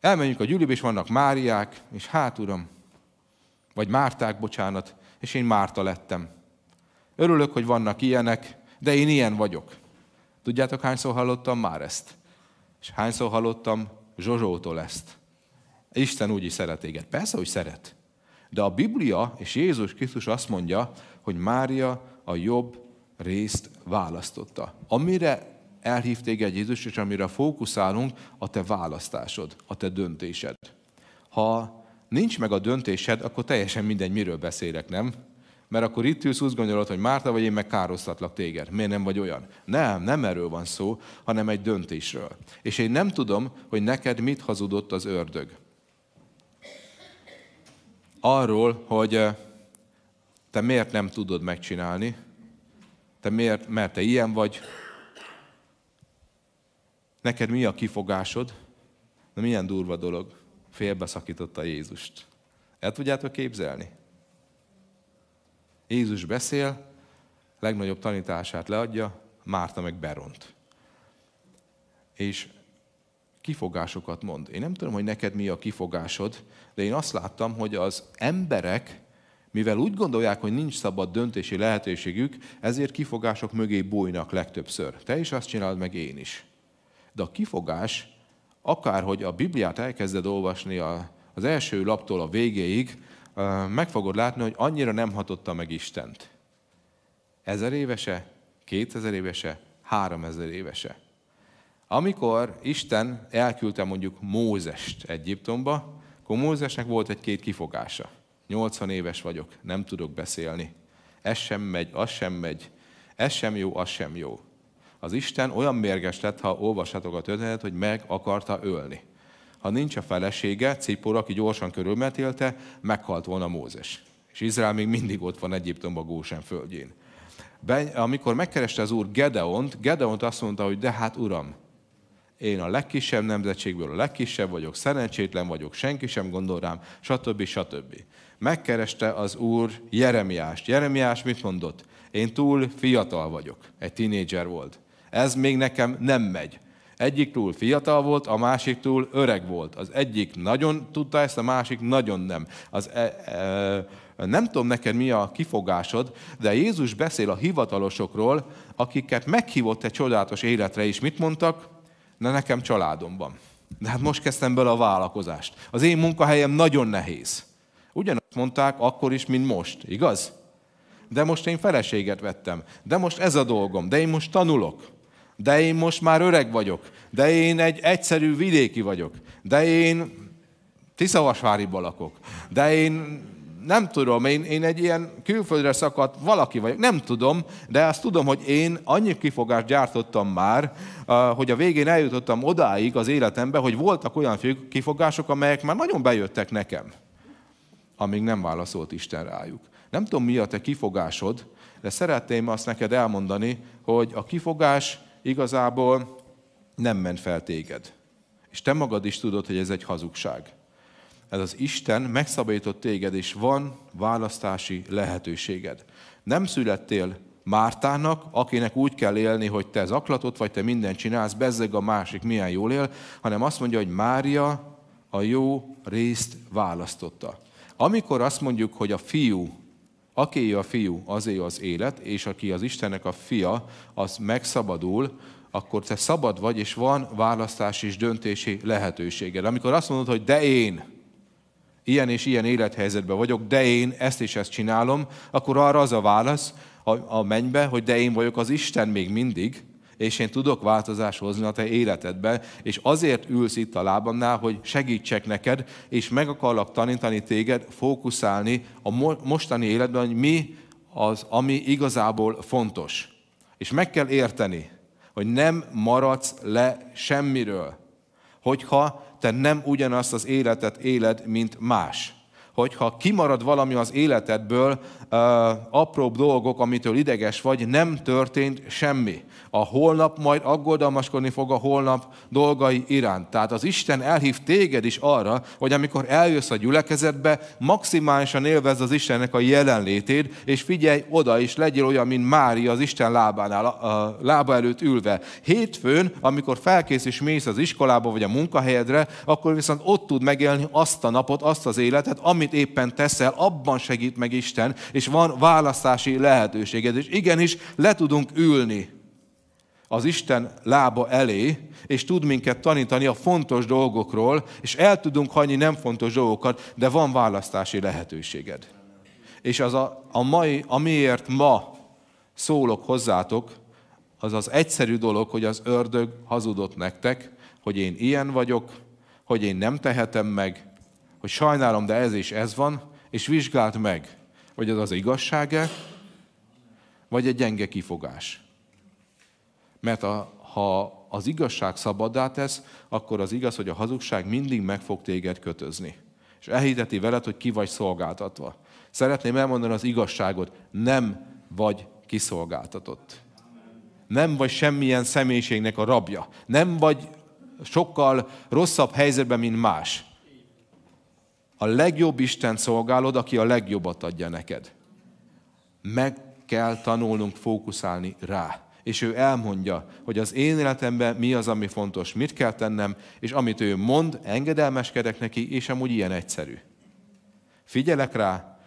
Elmenjünk a gyűlibe, és vannak Máriák, és hát uram, vagy Márták, bocsánat, és én Márta lettem. Örülök, hogy vannak ilyenek, de én ilyen vagyok. Tudjátok, hányszor hallottam már ezt? És hányszor hallottam Zsozsótól ezt? Isten úgy is szeret téged. Persze, hogy szeret. De a Biblia és Jézus Krisztus azt mondja, hogy Mária a jobb részt választotta. Amire elhív téged Jézus, és amire fókuszálunk, a te választásod, a te döntésed. Ha nincs meg a döntésed, akkor teljesen mindegy, miről beszélek, nem? Mert akkor itt ülsz, úgy gondolod, hogy Márta vagy én meg károsztatlak téged. Miért nem vagy olyan? Nem, nem erről van szó, hanem egy döntésről. És én nem tudom, hogy neked mit hazudott az ördög. Arról, hogy te miért nem tudod megcsinálni, te miért, mert te ilyen vagy, neked mi a kifogásod, de milyen durva dolog, félbeszakította Jézust. El tudjátok képzelni? Jézus beszél, legnagyobb tanítását leadja, Márta meg beront. És kifogásokat mond. Én nem tudom, hogy neked mi a kifogásod, de én azt láttam, hogy az emberek, mivel úgy gondolják, hogy nincs szabad döntési lehetőségük, ezért kifogások mögé bújnak legtöbbször. Te is azt csinálod, meg én is. De a kifogás, akárhogy a Bibliát elkezded olvasni az első laptól a végéig, meg fogod látni, hogy annyira nem hatotta meg Istent. Ezer évese, kétezer évese, háromezer évese. Amikor Isten elküldte mondjuk Mózest Egyiptomba, akkor Mózesnek volt egy-két kifogása. 80 éves vagyok, nem tudok beszélni. Ez sem megy, az sem megy. Ez sem jó, az sem jó. Az Isten olyan mérges lett, ha olvashatok a történetet, hogy meg akarta ölni. Ha nincs a felesége, Cipor, aki gyorsan körülmetélte, meghalt volna Mózes. És Izrael még mindig ott van Egyiptomban Gósen földjén. Be, amikor megkereste az úr Gedeont, Gedeont azt mondta, hogy de hát uram, én a legkisebb nemzetségből a legkisebb vagyok, szerencsétlen vagyok, senki sem gondol rám, stb. stb. Megkereste az úr Jeremiást. Jeremiás mit mondott? Én túl fiatal vagyok. Egy tinédzser volt. Ez még nekem nem megy. Egyik túl fiatal volt, a másik túl öreg volt. Az egyik nagyon tudta ezt, a másik nagyon nem. Az, e, e, nem tudom neked mi a kifogásod, de Jézus beszél a hivatalosokról, akiket meghívott egy csodálatos életre is. Mit mondtak? Na nekem családom van. De hát most kezdtem bele a vállalkozást. Az én munkahelyem nagyon nehéz. Ugyanazt mondták akkor is, mint most, igaz? De most én feleséget vettem. De most ez a dolgom. De én most tanulok. De én most már öreg vagyok. De én egy egyszerű vidéki vagyok. De én Tiszavasváriban lakok. De én nem tudom, én, én egy ilyen külföldre szakadt valaki vagyok, nem tudom, de azt tudom, hogy én annyi kifogást gyártottam már, hogy a végén eljutottam odáig az életembe, hogy voltak olyan kifogások, amelyek már nagyon bejöttek nekem, amíg nem válaszolt Isten rájuk. Nem tudom, mi a te kifogásod, de szeretném azt neked elmondani, hogy a kifogás igazából nem ment fel téged. És te magad is tudod, hogy ez egy hazugság ez az Isten megszabadított téged, és van választási lehetőséged. Nem születtél Mártának, akinek úgy kell élni, hogy te zaklatot vagy, te mindent csinálsz, bezzeg a másik milyen jól él, hanem azt mondja, hogy Mária a jó részt választotta. Amikor azt mondjuk, hogy a fiú, aki a fiú, azé az élet, és aki az Istennek a fia, az megszabadul, akkor te szabad vagy, és van választási és döntési lehetőséged. Amikor azt mondod, hogy de én, ilyen és ilyen élethelyzetben vagyok, de én ezt és ezt csinálom, akkor arra az a válasz a, a mennybe, hogy de én vagyok az Isten még mindig, és én tudok változást hozni a te életedbe, és azért ülsz itt a lábamnál, hogy segítsek neked, és meg akarlak tanítani téged, fókuszálni a mostani életben, hogy mi az, ami igazából fontos. És meg kell érteni, hogy nem maradsz le semmiről. Hogyha te nem ugyanazt az életet éled, mint más. Hogyha kimarad valami az életedből, apróbb dolgok, amitől ideges vagy, nem történt semmi a holnap majd aggodalmaskodni fog a holnap dolgai iránt. Tehát az Isten elhív téged is arra, hogy amikor eljössz a gyülekezetbe, maximálisan élvezd az Istennek a jelenlétét, és figyelj oda, és legyél olyan, mint Mária az Isten lábánál, a lába előtt ülve. Hétfőn, amikor felkész és mész az iskolába vagy a munkahelyedre, akkor viszont ott tud megélni azt a napot, azt az életet, amit éppen teszel, abban segít meg Isten, és van választási lehetőséged. És igenis, le tudunk ülni az Isten lába elé, és tud minket tanítani a fontos dolgokról, és el tudunk hagyni nem fontos dolgokat, de van választási lehetőséged. És az a, a mai, amiért ma szólok hozzátok, az az egyszerű dolog, hogy az ördög hazudott nektek, hogy én ilyen vagyok, hogy én nem tehetem meg, hogy sajnálom, de ez és ez van, és vizsgált meg, hogy az az igazság-e, vagy egy gyenge kifogás. Mert a, ha az igazság szabaddá tesz, akkor az igaz, hogy a hazugság mindig meg fog téged kötözni. És elhiteti veled, hogy ki vagy szolgáltatva. Szeretném elmondani az igazságot, nem vagy kiszolgáltatott. Nem vagy semmilyen személyiségnek a rabja. Nem vagy sokkal rosszabb helyzetben, mint más. A legjobb Isten szolgálod, aki a legjobbat adja neked. Meg kell tanulnunk fókuszálni rá és ő elmondja, hogy az én életemben mi az, ami fontos, mit kell tennem, és amit ő mond, engedelmeskedek neki, és amúgy ilyen egyszerű. Figyelek rá,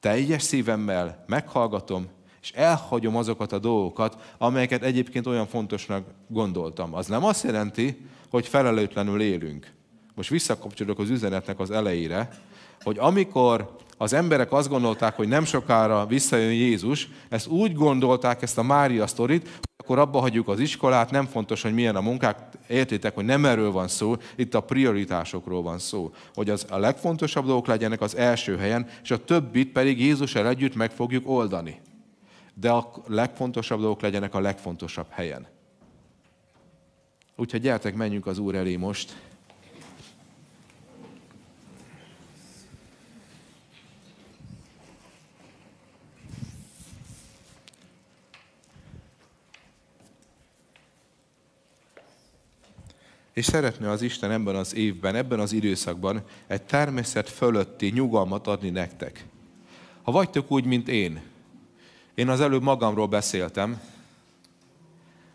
teljes szívemmel meghallgatom, és elhagyom azokat a dolgokat, amelyeket egyébként olyan fontosnak gondoltam. Az nem azt jelenti, hogy felelőtlenül élünk. Most visszakapcsolok az üzenetnek az elejére, hogy amikor az emberek azt gondolták, hogy nem sokára visszajön Jézus, ezt úgy gondolták, ezt a Mária sztorit, akkor abba hagyjuk az iskolát, nem fontos, hogy milyen a munkák, értétek, hogy nem erről van szó, itt a prioritásokról van szó. Hogy az a legfontosabb dolgok legyenek az első helyen, és a többit pedig Jézussal együtt meg fogjuk oldani. de a legfontosabb dolgok legyenek a legfontosabb helyen. Úgyhogy gyertek, menjünk az Úr elé most. És szeretne az Isten ebben az évben, ebben az időszakban egy természet fölötti nyugalmat adni nektek. Ha vagytok úgy, mint én, én az előbb magamról beszéltem,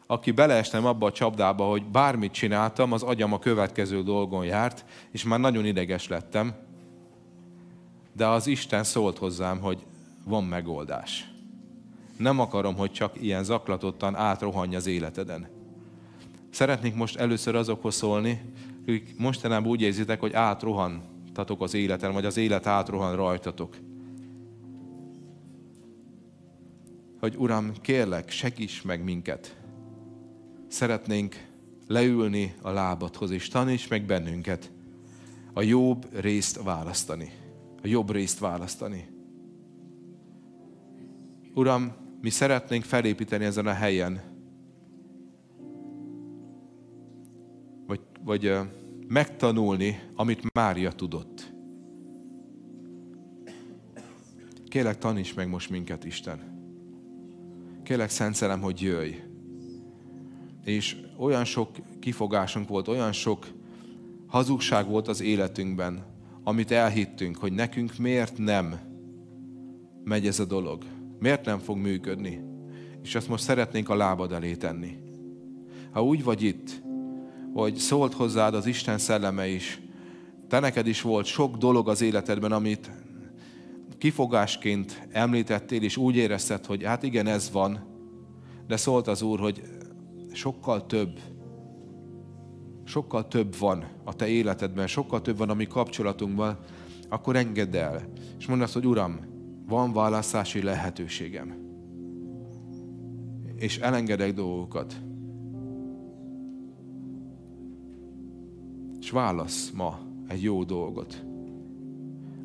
aki beleestem abba a csapdába, hogy bármit csináltam, az agyam a következő dolgon járt, és már nagyon ideges lettem, de az Isten szólt hozzám, hogy van megoldás. Nem akarom, hogy csak ilyen zaklatottan átrohanj az életeden. Szeretnék most először azokhoz szólni, akik mostanában úgy érzitek, hogy átrohantatok az életen, vagy az élet átrohan rajtatok. Hogy Uram, kérlek, segíts meg minket. Szeretnénk leülni a lábadhoz, és taníts meg bennünket a jobb részt választani. A jobb részt választani. Uram, mi szeretnénk felépíteni ezen a helyen vagy megtanulni, amit Mária tudott. Kélek, taníts meg most minket, Isten. Kélek, Szent hogy jöjj. És olyan sok kifogásunk volt, olyan sok hazugság volt az életünkben, amit elhittünk, hogy nekünk miért nem megy ez a dolog. Miért nem fog működni. És azt most szeretnénk a lábad elé tenni. Ha úgy vagy itt, hogy szólt hozzád az Isten szelleme is. Te neked is volt sok dolog az életedben, amit kifogásként említettél, és úgy érezted, hogy hát igen, ez van, de szólt az Úr, hogy sokkal több, sokkal több van a te életedben, sokkal több van a mi kapcsolatunkban, akkor engedd el. És mondd azt, hogy Uram, van választási lehetőségem. És elengedek dolgokat. És válasz ma egy jó dolgot.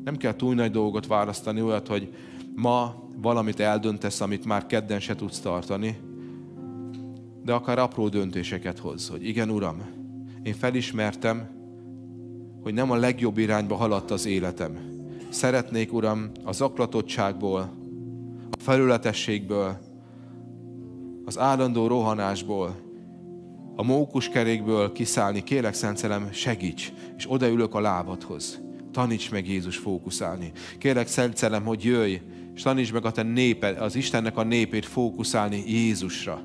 Nem kell túl nagy dolgot választani, olyat, hogy ma valamit eldöntesz, amit már kedden se tudsz tartani, de akár apró döntéseket hoz, hogy igen, Uram, én felismertem, hogy nem a legjobb irányba haladt az életem. Szeretnék, Uram, a zaklatottságból, a felületességből, az állandó rohanásból, a mókuskerékből kiszállni, kérlek Szent segíts, és odaülök a lábadhoz. Taníts meg Jézus fókuszálni. Kérlek Szent Szelem, hogy jöjj, és taníts meg a te néped, az Istennek a népét fókuszálni Jézusra.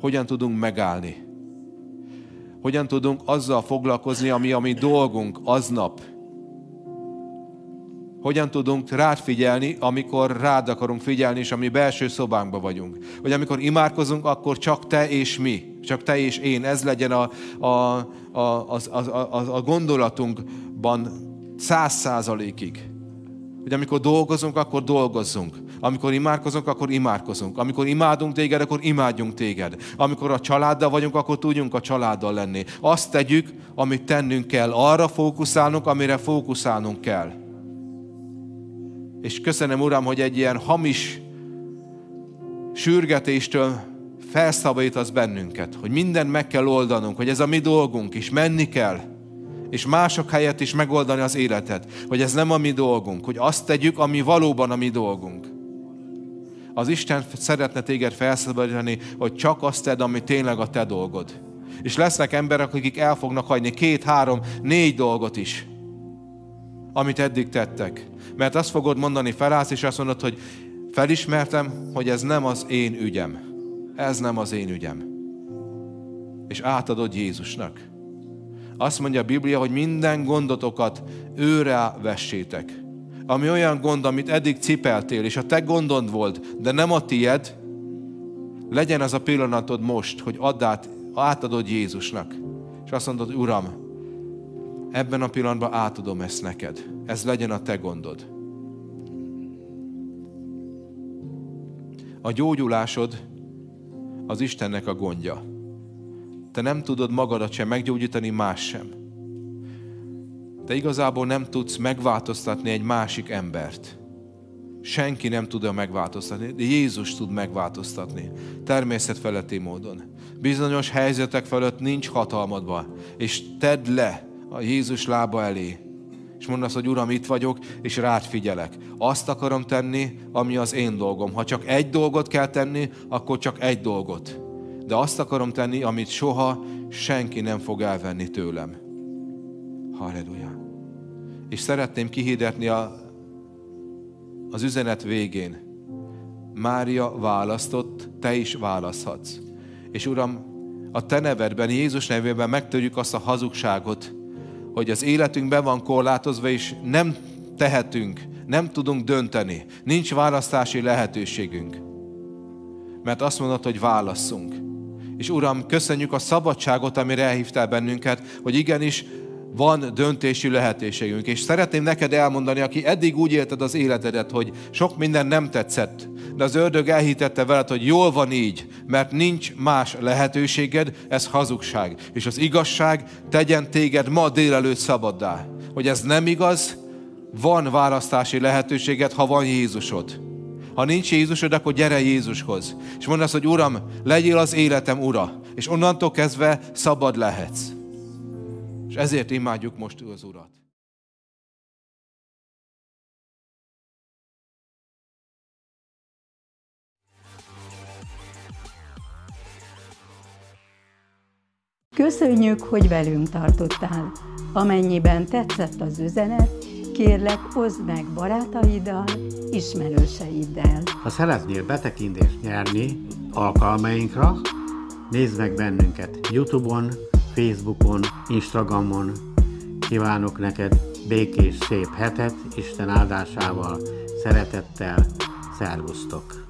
Hogyan tudunk megállni? Hogyan tudunk azzal foglalkozni, ami a mi dolgunk aznap, hogyan tudunk rád figyelni, amikor rád akarunk figyelni, és ami belső szobánkban vagyunk. Vagy amikor imádkozunk, akkor csak te és mi, csak te és én. Ez legyen a, a, a, a, a, a, a gondolatunkban száz százalékig. Hogy amikor dolgozunk, akkor dolgozzunk. Amikor imádkozunk, akkor imádkozunk. Amikor imádunk téged, akkor imádjunk téged. Amikor a családdal vagyunk, akkor tudjunk a családdal lenni. Azt tegyük, amit tennünk kell. Arra fókuszálnunk, amire fókuszálnunk kell. És köszönöm, Uram, hogy egy ilyen hamis sürgetéstől felszabadítasz bennünket, hogy mindent meg kell oldanunk, hogy ez a mi dolgunk, és menni kell, és mások helyett is megoldani az életet, hogy ez nem a mi dolgunk, hogy azt tegyük, ami valóban a mi dolgunk. Az Isten szeretne téged felszabadítani, hogy csak azt tedd, ami tényleg a te dolgod. És lesznek emberek, akik el fognak hagyni két, három, négy dolgot is, amit eddig tettek. Mert azt fogod mondani, felállsz, és azt mondod, hogy felismertem, hogy ez nem az én ügyem. Ez nem az én ügyem. És átadod Jézusnak. Azt mondja a Biblia, hogy minden gondotokat őre vessétek. Ami olyan gond, amit eddig cipeltél, és a te gondod volt, de nem a tied, legyen az a pillanatod most, hogy add át, átadod Jézusnak. És azt mondod, Uram, ebben a pillanatban átadom ezt neked. Ez legyen a te gondod. A gyógyulásod az Istennek a gondja. Te nem tudod magadat sem meggyógyítani, más sem. Te igazából nem tudsz megváltoztatni egy másik embert. senki nem tudja megváltoztatni, de Jézus tud megváltoztatni. Természet feletti módon. Bizonyos helyzetek fölött nincs hatalmadban, és tedd le a Jézus lába elé, és mondd azt, hogy Uram, itt vagyok, és rád figyelek. Azt akarom tenni, ami az én dolgom. Ha csak egy dolgot kell tenni, akkor csak egy dolgot. De azt akarom tenni, amit soha senki nem fog elvenni tőlem. Halleluja. És szeretném kihirdetni a, az üzenet végén. Mária választott, te is választhatsz. És Uram, a te nevedben, Jézus nevében megtörjük azt a hazugságot, hogy az életünk be van korlátozva, és nem tehetünk, nem tudunk dönteni. Nincs választási lehetőségünk. Mert azt mondod, hogy válasszunk. És Uram, köszönjük a szabadságot, amire elhívtál bennünket, hogy igenis van döntési lehetőségünk. És szeretném neked elmondani, aki eddig úgy élted az életedet, hogy sok minden nem tetszett, de az ördög elhitette veled, hogy jól van így, mert nincs más lehetőséged, ez hazugság. És az igazság tegyen téged ma délelőtt szabaddá. Hogy ez nem igaz, van választási lehetőséged, ha van Jézusod. Ha nincs Jézusod, akkor gyere Jézushoz. És mondd azt, hogy Uram, legyél az életem ura. És onnantól kezdve szabad lehetsz. És ezért imádjuk most az Urat. Köszönjük, hogy velünk tartottál. Amennyiben tetszett az üzenet, kérlek, oszd meg barátaiddal, ismerőseiddel. Ha szeretnél betekintést nyerni alkalmainkra, nézd meg bennünket Youtube-on, Facebookon, Instagramon. Kívánok neked békés, szép hetet, Isten áldásával, szeretettel, szervusztok!